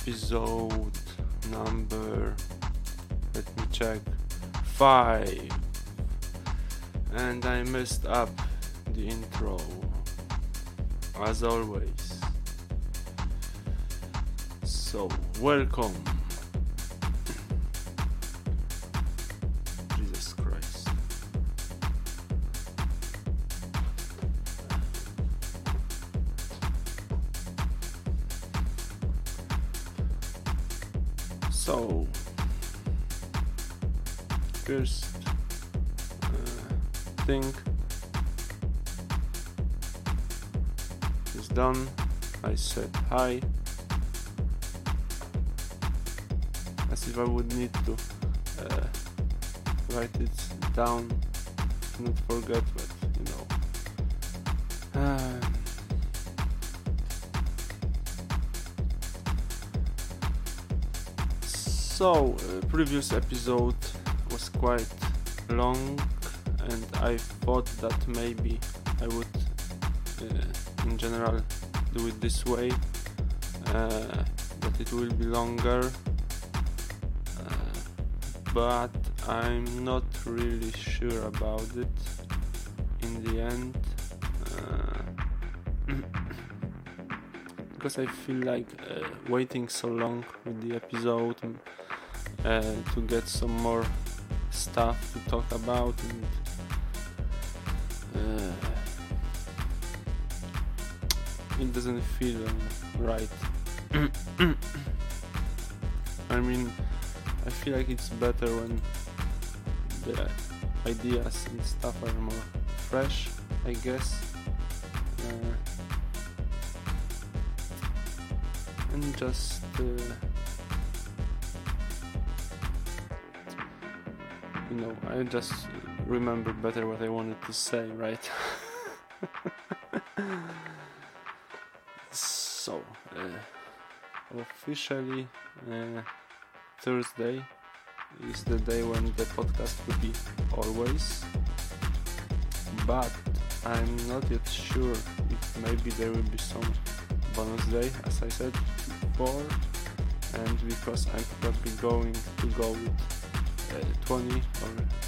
episode number, let me check, 5. And I messed up the intro, as always. So, welcome. So, first uh, thing is done. I said hi. As if I would need to uh, write it down, not forget, so, uh, previous episode was quite long, and I thought that maybe I would, uh, in general, do it this way, uh, that it will be longer. Uh, but I'm not really sure about it in the end. Uh, because I feel like uh, waiting so long with the episode to get some more stuff to talk about and uh, it doesn't feel right. I mean, I feel like it's better when the ideas and stuff are more fresh, I guess. Uh, and just uh, you know, I just remember better what I wanted to say, right? so, uh, officially, uh, Thursday is the day when the podcast will be always, but I'm not yet sure if maybe there will be some bonus day, as I said before, and because I'm probably going to go with 20 or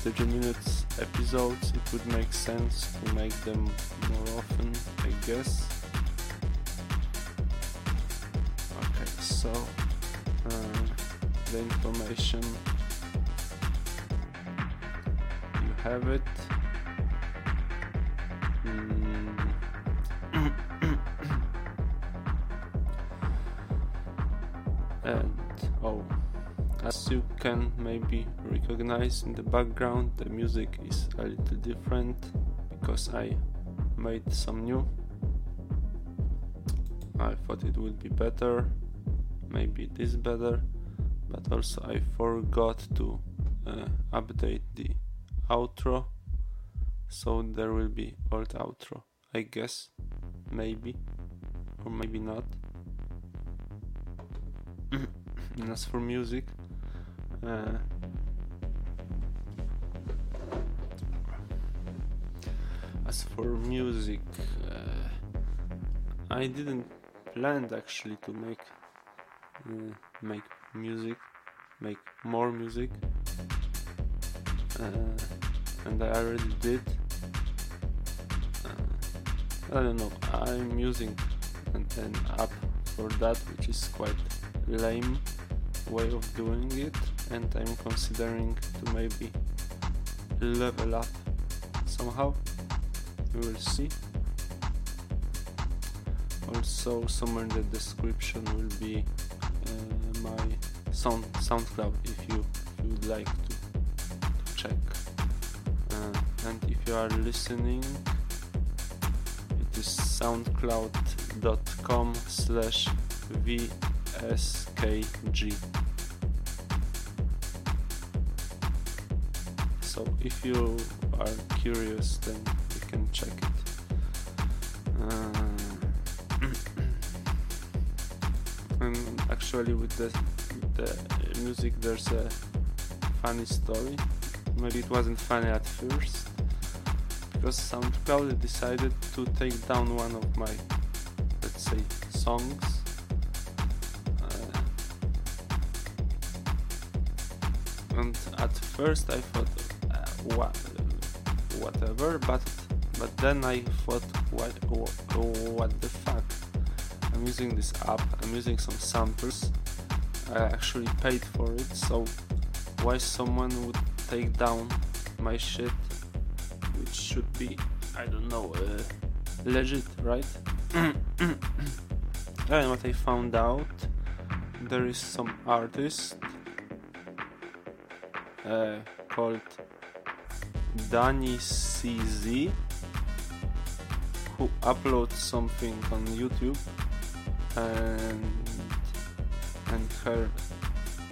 30 minutes episodes, it would make sense to make them more often, I guess. Okay, so uh, the information you have it. You can maybe recognize in the background, the music is a little different because I made some new. I thought it would be better, maybe it is better, but also I forgot to uh, update the outro, so there will be old outro, I guess, maybe, or maybe not. and as for music, uh, as for music, uh, I didn't plan actually to make uh, make music, make more music, uh, and I already did. Uh, I don't know. I'm using an, an app for that, which is quite lame way of doing it and I'm considering to maybe level up somehow. We will see. Also somewhere in the description will be uh, my sound SoundCloud if you, if you would like to, to check. Uh, and if you are listening it is soundcloud.com slash vskg if you are curious then you can check it uh, and actually with the, the music there's a funny story maybe it wasn't funny at first because SoundCloud decided to take down one of my, let's say, songs. Uh, and at first I thought, what, whatever, but but then I thought, what, what the fuck? I'm using this app, I'm using some samples, I actually paid for it, so why someone would take down my shit, which should be, I don't know, uh, legit, right? and what I found out, there is some artist uh, called Danny CZ who uploads something on YouTube and and her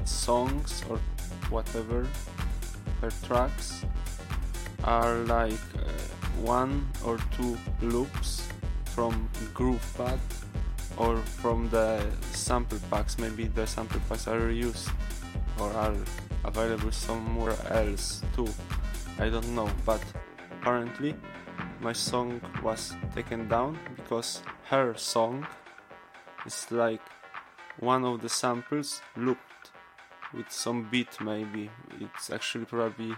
songs or whatever her tracks are like uh, one or two loops from GroovePad or from the sample packs. Maybe the sample packs are reused or are available somewhere else too I don't know but apparently my song was taken down because her song is like one of the samples looped with some beat maybe. It's actually probably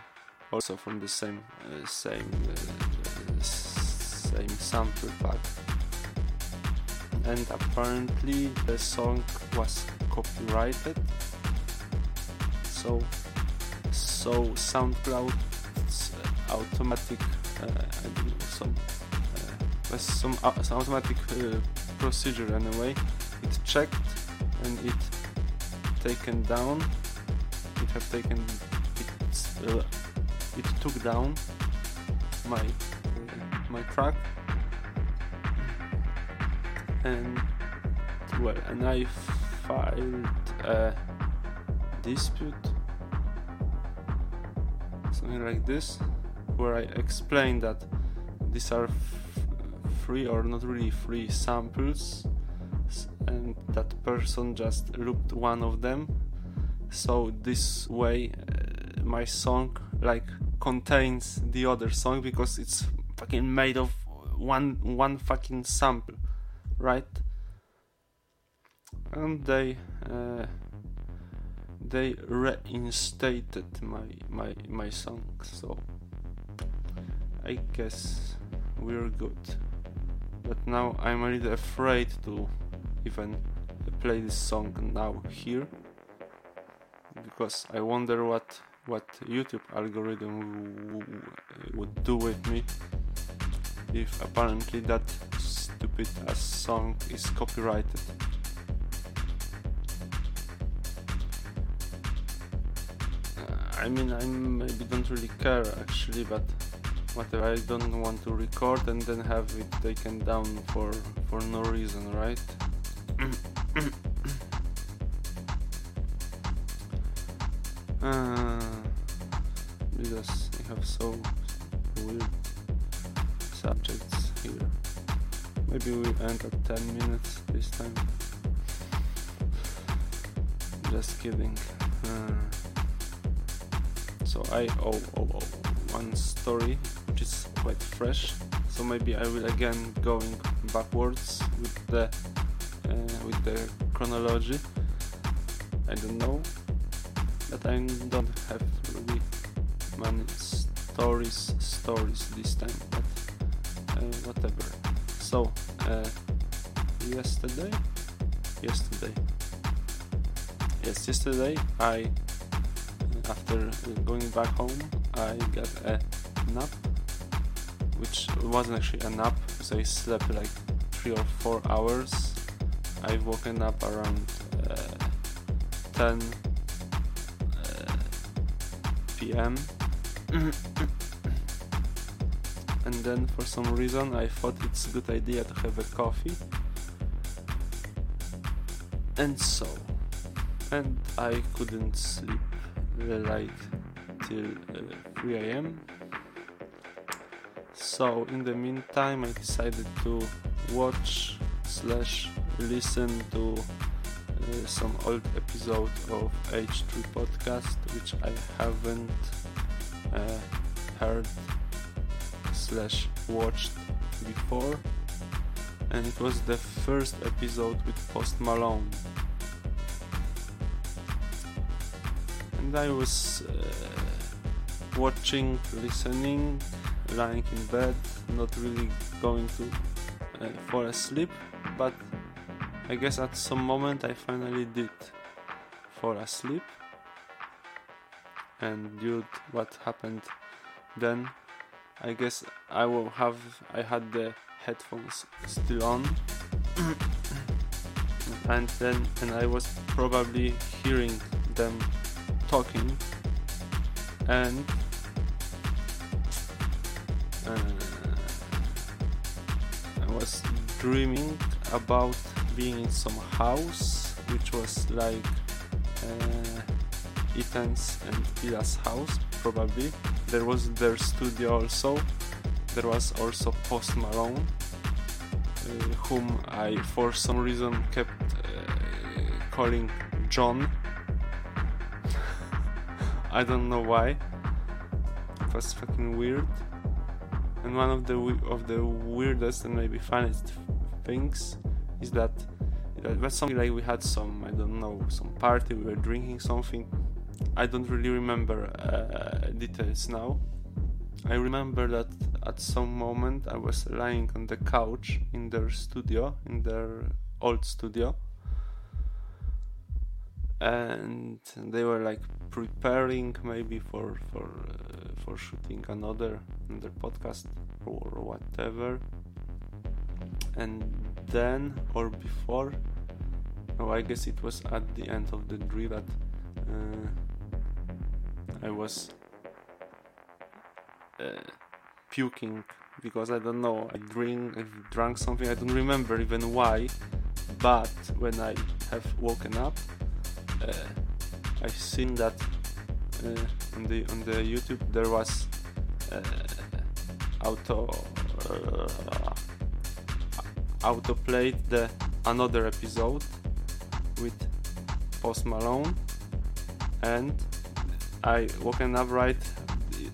also from the same uh, same uh, same sample pack. And apparently the song was copyrighted. So so SoundCloud automatic uh, some uh, some, uh, some automatic procedure anyway. It checked and it taken down. It have taken it, it took down my my track and well and I filed a dispute. Something like this where I explain that these are free or not really free samples and that person just looped one of them. So this way uh, my song like contains the other song because it's fucking made of one one fucking sample right? And they uh, they reinstated my my my song so I guess we're good but now I'm a little afraid to even play this song now here because I wonder what what YouTube algorithm would do with me if apparently that stupid ass song is copyrighted. Uh, I mean, I maybe don't really care actually, but whatever I don't want to record and then have it taken down for for no reason, right? uh, because I have so weird subjects here. Maybe we end at 10 minutes this time. Just kidding. Uh, so I owe, owe, owe one story quite fresh. So maybe I will again going backwards with the uh, with the chronology. I don't know, but I don't have really many stories stories this time. But uh, whatever. So uh, yesterday, yesterday, yes, yesterday I after going back home I got a nap which wasn't actually a nap because I slept like three or four hours I've woken up around uh, 10 uh, p.m. and then for some reason I thought it's a good idea to have a coffee and so and I couldn't sleep like till uh, 3 a.m. So in the meantime, I decided to watch slash listen to uh, some old episode of H3 podcast, which I haven't uh, heard slash watched before. And it was the first episode with Post Malone. And I was uh, watching, listening, lying in bed, not really going to uh, fall asleep, but I guess at some moment I finally did fall asleep. And due to what happened then, I guess I will have I had the headphones still on. and then and I was probably hearing them talking and uh, I was dreaming about being in some house which was like uh, Ethan's and Hila's house probably there was their studio also there was also Post Malone uh, whom I for some reason kept uh, calling John I don't know why. It was fucking weird. And one of the of the weirdest and maybe funniest things is that it was something like we had some I don't know some party we were drinking something. I don't really remember uh, details now. I remember that at some moment I was lying on the couch in their studio, in their old studio, and they were like preparing maybe for for uh, for shooting another another podcast or whatever. And then or before oh i guess it was at the end of the dream that uh, i was uh, puking because i don't know i drink i drank something i don't remember even why but when i have woken up uh, I've seen that uh, on the on the YouTube there was uh, auto auto played the another episode with Post Malone and I woken up right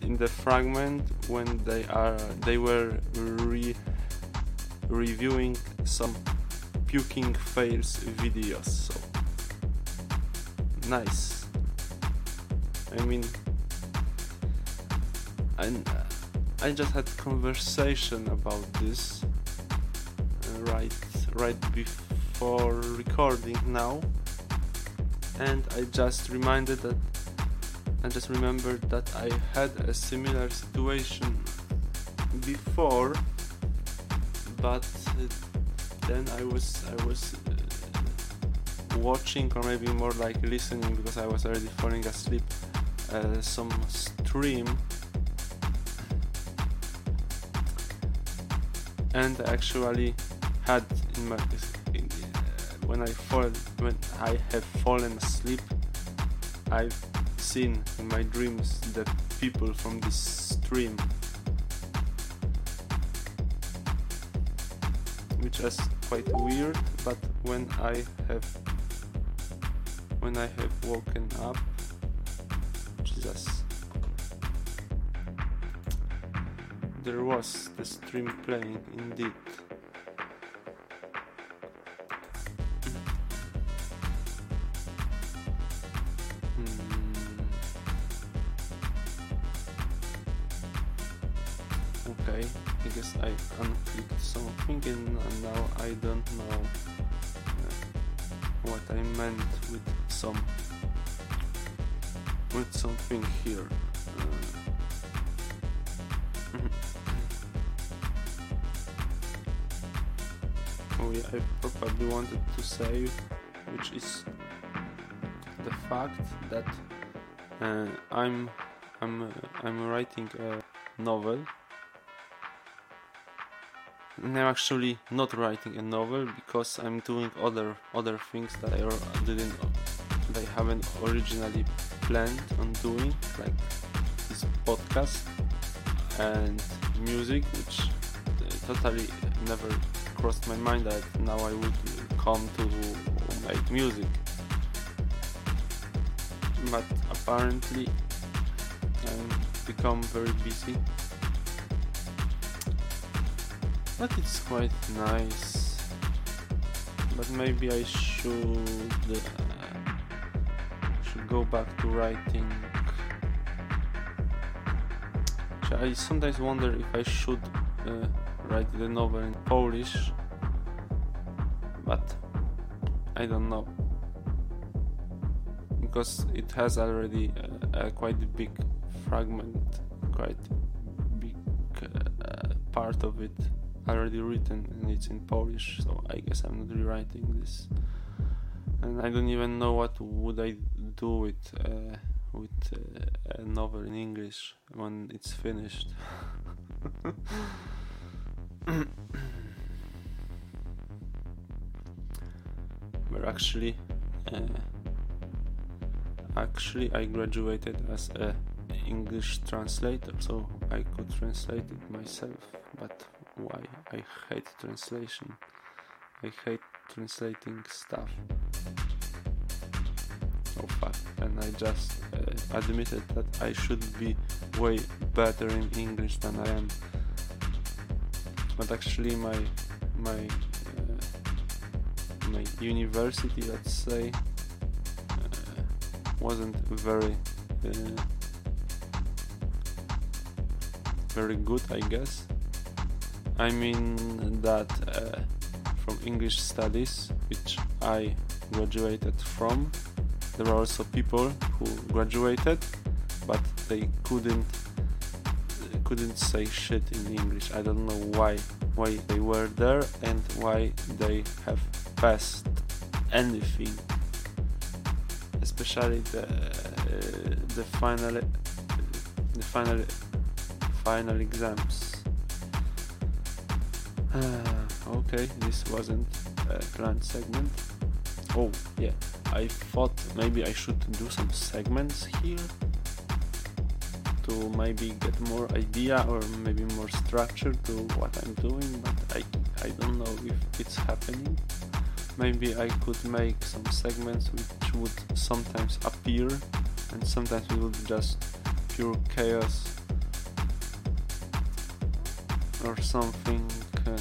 in the fragment when they are they were re reviewing some puking fails videos so nice. I mean, I, I just had conversation about this uh, right right before recording now, and I just reminded that I just remembered that I had a similar situation before, but uh, then I was I was uh, watching or maybe more like listening because I was already falling asleep uh, some stream and actually had in my in, uh, when I fall when I have fallen asleep I've seen in my dreams the people from this stream which is quite weird but when I have when I have woken up. Jesus. There was the stream playing indeed. Hmm. Okay, I guess I unclicked something and now I don't know what I meant with some with something here. Probably wanted to say, which is the fact that uh, I'm I'm uh, I'm writing a novel. And I'm actually not writing a novel because I'm doing other other things that I didn't that I haven't originally planned on doing like this podcast and music which uh, totally never crossed my mind that now I would come to make music but apparently I'm become very busy. But it's quite nice. But maybe I should uh, should go back to writing. I sometimes wonder if I should uh, write the novel Polish, but I don't know because it has already a, a quite big fragment, quite big uh, part of it already written and it's in Polish, so I guess I'm not rewriting this. And I don't even know what would I do with uh, with uh, a novel in English when it's finished. actually, uh, actually, I graduated as a English translator, so I could translate it myself. But why? I hate translation. I hate translating stuff. Oh fuck! And I just uh, admitted that I should be way better in English than I am. But actually, my my my university, let's say, uh, wasn't very uh, very good, I guess. I mean that uh, from English studies, which I graduated from, there are also people who graduated, but they couldn't couldn't say shit in English. I don't know why why they were there and why they have passed anything, especially the uh, the final the final final exams. Uh, okay, this wasn't a planned segment. Oh yeah, I thought maybe I should do some segments here to maybe get more idea or maybe more structure to what I'm doing, but I I don't know if it's happening. Maybe I could make some segments which would sometimes appear and sometimes it would be just pure chaos or something. Uh,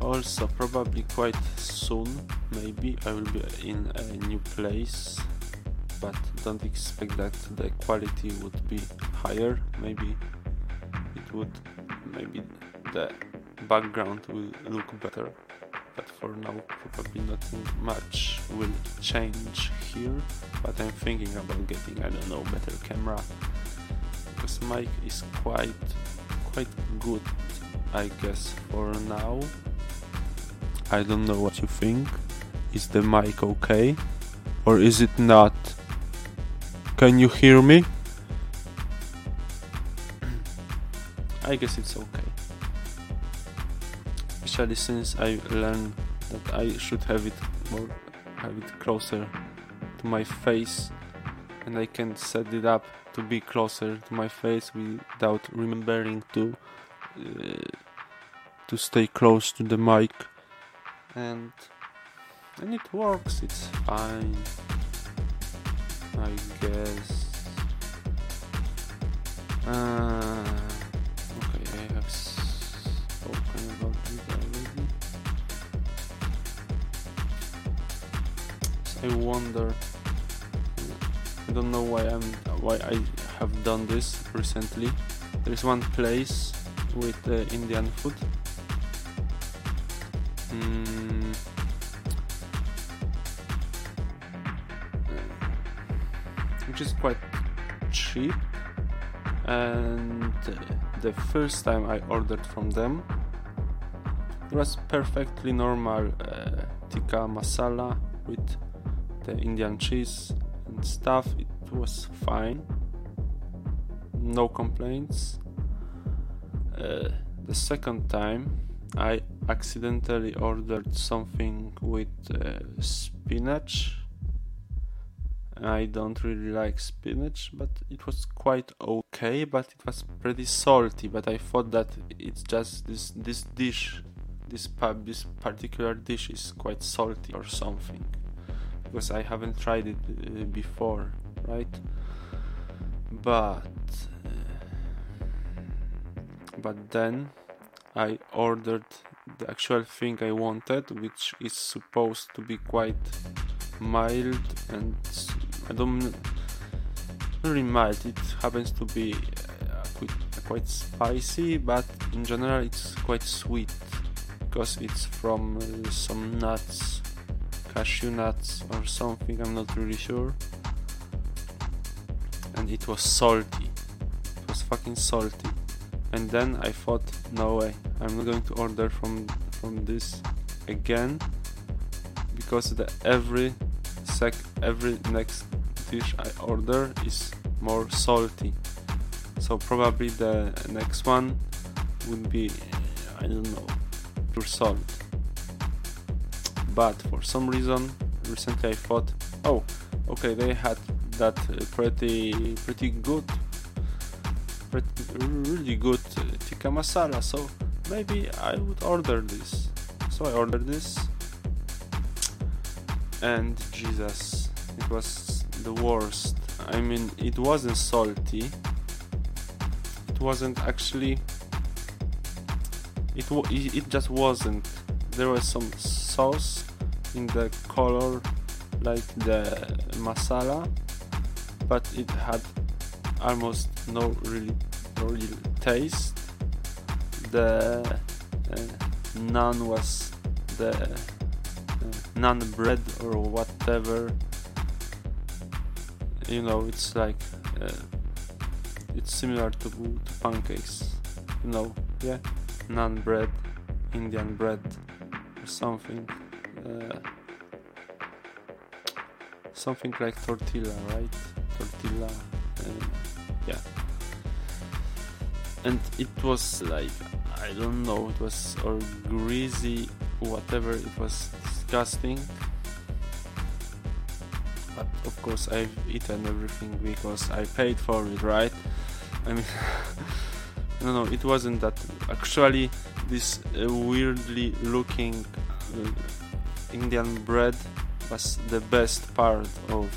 also, probably quite soon, maybe I will be in a new place, but don't expect that the quality would be higher. Maybe it would, maybe the background will look better but for now probably nothing much will change here but I'm thinking about getting I don't know better camera because mic is quite quite good I guess for now. I don't know what you think. Is the mic okay or is it not? Can you hear me? I guess it's okay especially since I learned that I should have it more have it closer to my face and I can set it up to be closer to my face without remembering to uh, to stay close to the mic. And and it works it's fine I guess. Uh, I wonder. I don't know why I'm why I have done this recently. There is one place with uh, Indian food. Mm. Which is quite cheap, and the first time I ordered from them, it was perfectly normal uh, tikka masala with the Indian cheese and stuff, it was fine. No complaints. Uh, the second time, I accidentally ordered something with uh, spinach. I don't really like spinach, but it was quite okay. But it was pretty salty. But I thought that it's just this this dish, this pub, this particular dish is quite salty or something because I haven't tried it uh, before, right? But uh, but then I ordered the actual thing I wanted, which is supposed to be quite mild and I don't really mild. It happens to be uh, quite, quite spicy, but in general it's quite sweet because it's from uh, some nuts, cashew nuts or something. I'm not really sure. And it was salty. It was fucking salty. And then I thought, no way, I'm not going to order from from this again because the every sec every next dish I order is more salty. So probably the next one would be I don't know pure salt. But for some reason recently I thought, oh, okay, they had that uh, pretty pretty good pretty, really good uh, tikka masala so maybe I would order this. So I ordered this and Jesus it was the worst. I mean it wasn't salty. It wasn't actually it, it just wasn't. There was some sauce in the color like the masala but it had almost no really no real taste. The uh, naan was the uh, naan bread or whatever. You know it's like uh, it's similar to, to pancakes you know. Yeah. Naan bread indian bread something uh, something like tortilla right? Tortilla yeah. And it was like I don't know it was or greasy whatever it was disgusting. But of course I've eaten everything because I paid for it right? I mean no no it wasn't that. Actually this uh, weirdly looking uh, Indian bread was the best part of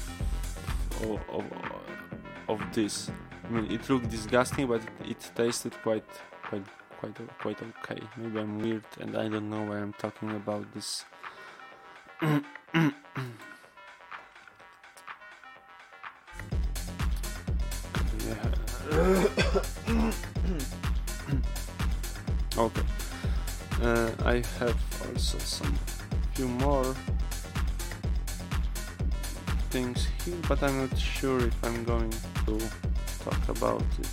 of, of, of this I mean, it looked disgusting, but it, it tasted quite, quite, quite, quite okay. Maybe I'm weird, and I don't know why I'm talking about this. okay. Uh, I have also some few more things here, but I'm not sure if I'm going to talk about it.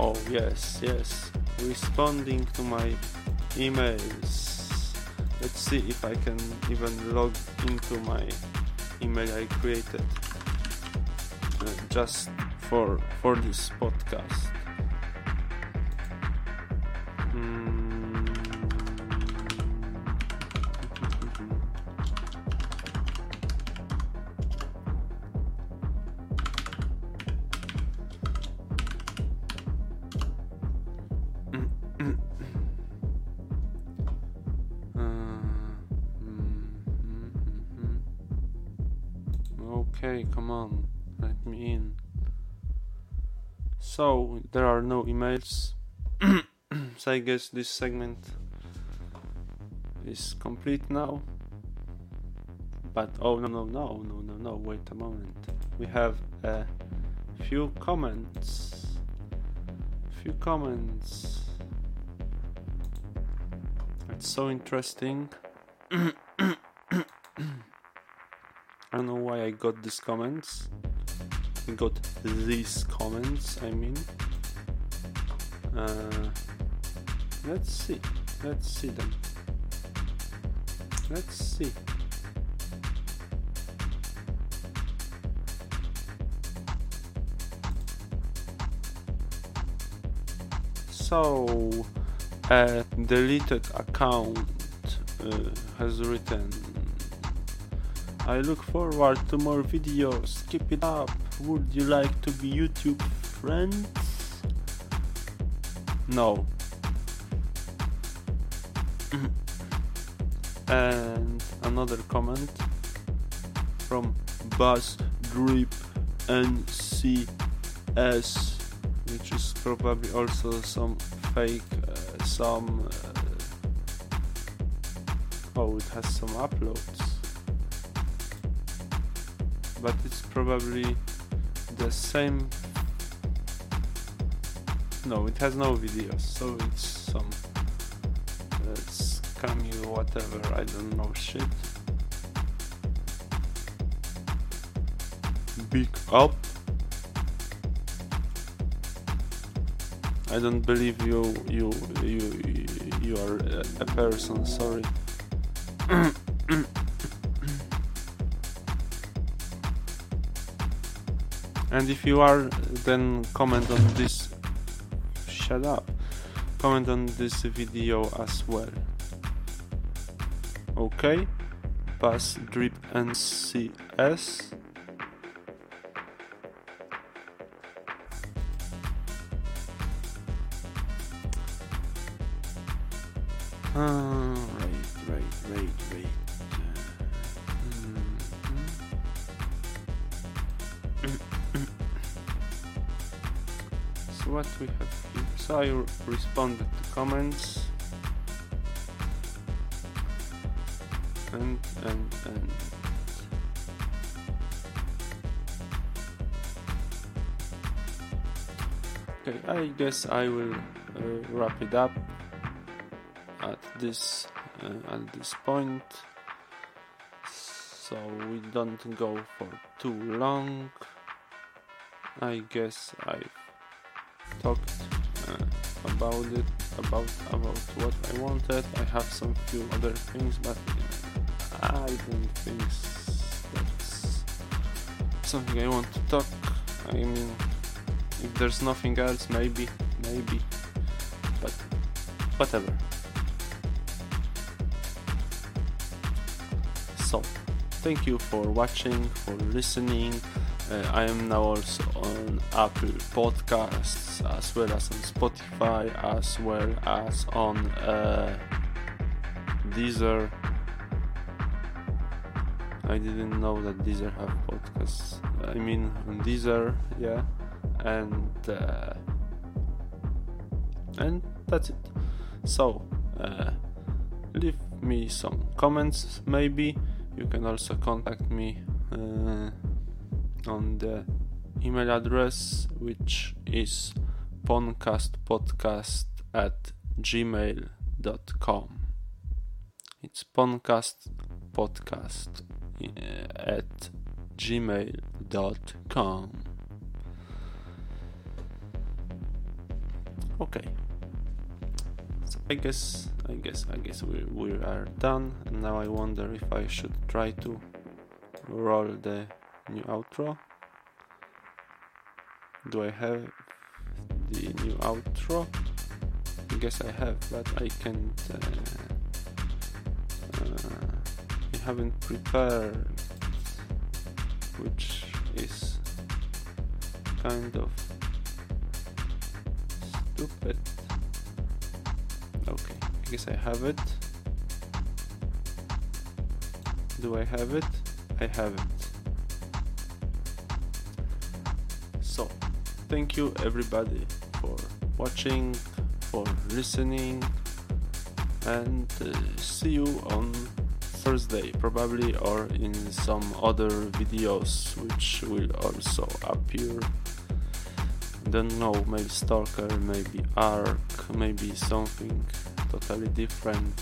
Oh, yes, yes. Responding to my emails. Let's see if I can even log into my email I created uh, just for for this podcast. Okay, emails. so, I guess this segment is complete now. But, oh, no, no, no, no, no, no, wait a moment. We have a few comments. Few comments. It's so interesting. I don't know why I got these comments. I got these comments, I mean. Uh, let's see. Let's see them. Let's see. So, a deleted account uh, has written I look forward to more videos. Keep it up. Would you like to be YouTube friends? No. and another comment. from Buzz Drip NCS, which is probably also some fake, uh, some. Uh, oh, it has some uploads, but it's probably the same. No, it has no video, so it's some uh, scammy whatever. I don't know shit. big up. I don't believe you you you you are a person, sorry. and if you are then comment on this shut up. Comment on this video as well. Okay? Pass drip NCS Uh, right, right, right, right. Mm-hmm. so what we have here? So I responded to comments. And and and. Okay I guess I will uh, wrap it up at this uh, at this point. So we don't go for too long. I guess I've talked about it about about what I wanted. I have some few other things but I don't think that's something I want to talk. I mean if there's nothing else maybe maybe but whatever. So thank you for watching for listening uh, i am now also on apple podcasts as well as on spotify as well as on uh, deezer. I didn't know that deezer have podcasts. I mean on deezer yeah. And uh, and that's it. So leave me some comments maybe. You can also contact me on the email address which is poncastpodcast at gmail.com it's poncastpodcast uh, at gmail.com okay. So I guess I guess I guess we we are done. And now I wonder if I should try to roll the new outro? Do I have the new outro? I guess I have but I can't uh, uh, I haven't prepared which is kind of stupid. Okay I guess I have it. Do I have it? I have it thank you everybody for watching for listening and uh, see you on Thursday probably or in some other videos which will also appear. Don't know maybe stalker maybe arc maybe something totally different.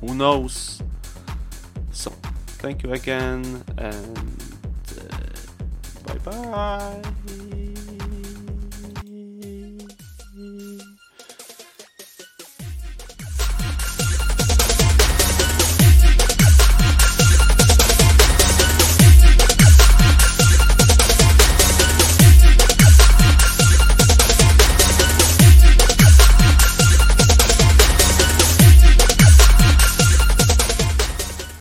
Who knows? So thank you again and uh, bye bye